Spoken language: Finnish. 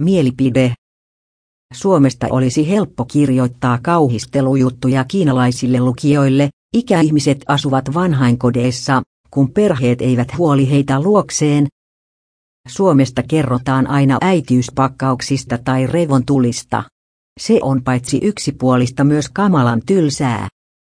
Mielipide. Suomesta olisi helppo kirjoittaa kauhistelujuttuja kiinalaisille lukijoille, ikäihmiset asuvat vanhainkodeissa, kun perheet eivät huoli heitä luokseen. Suomesta kerrotaan aina äitiyspakkauksista tai revontulista. Se on paitsi yksipuolista myös kamalan tylsää.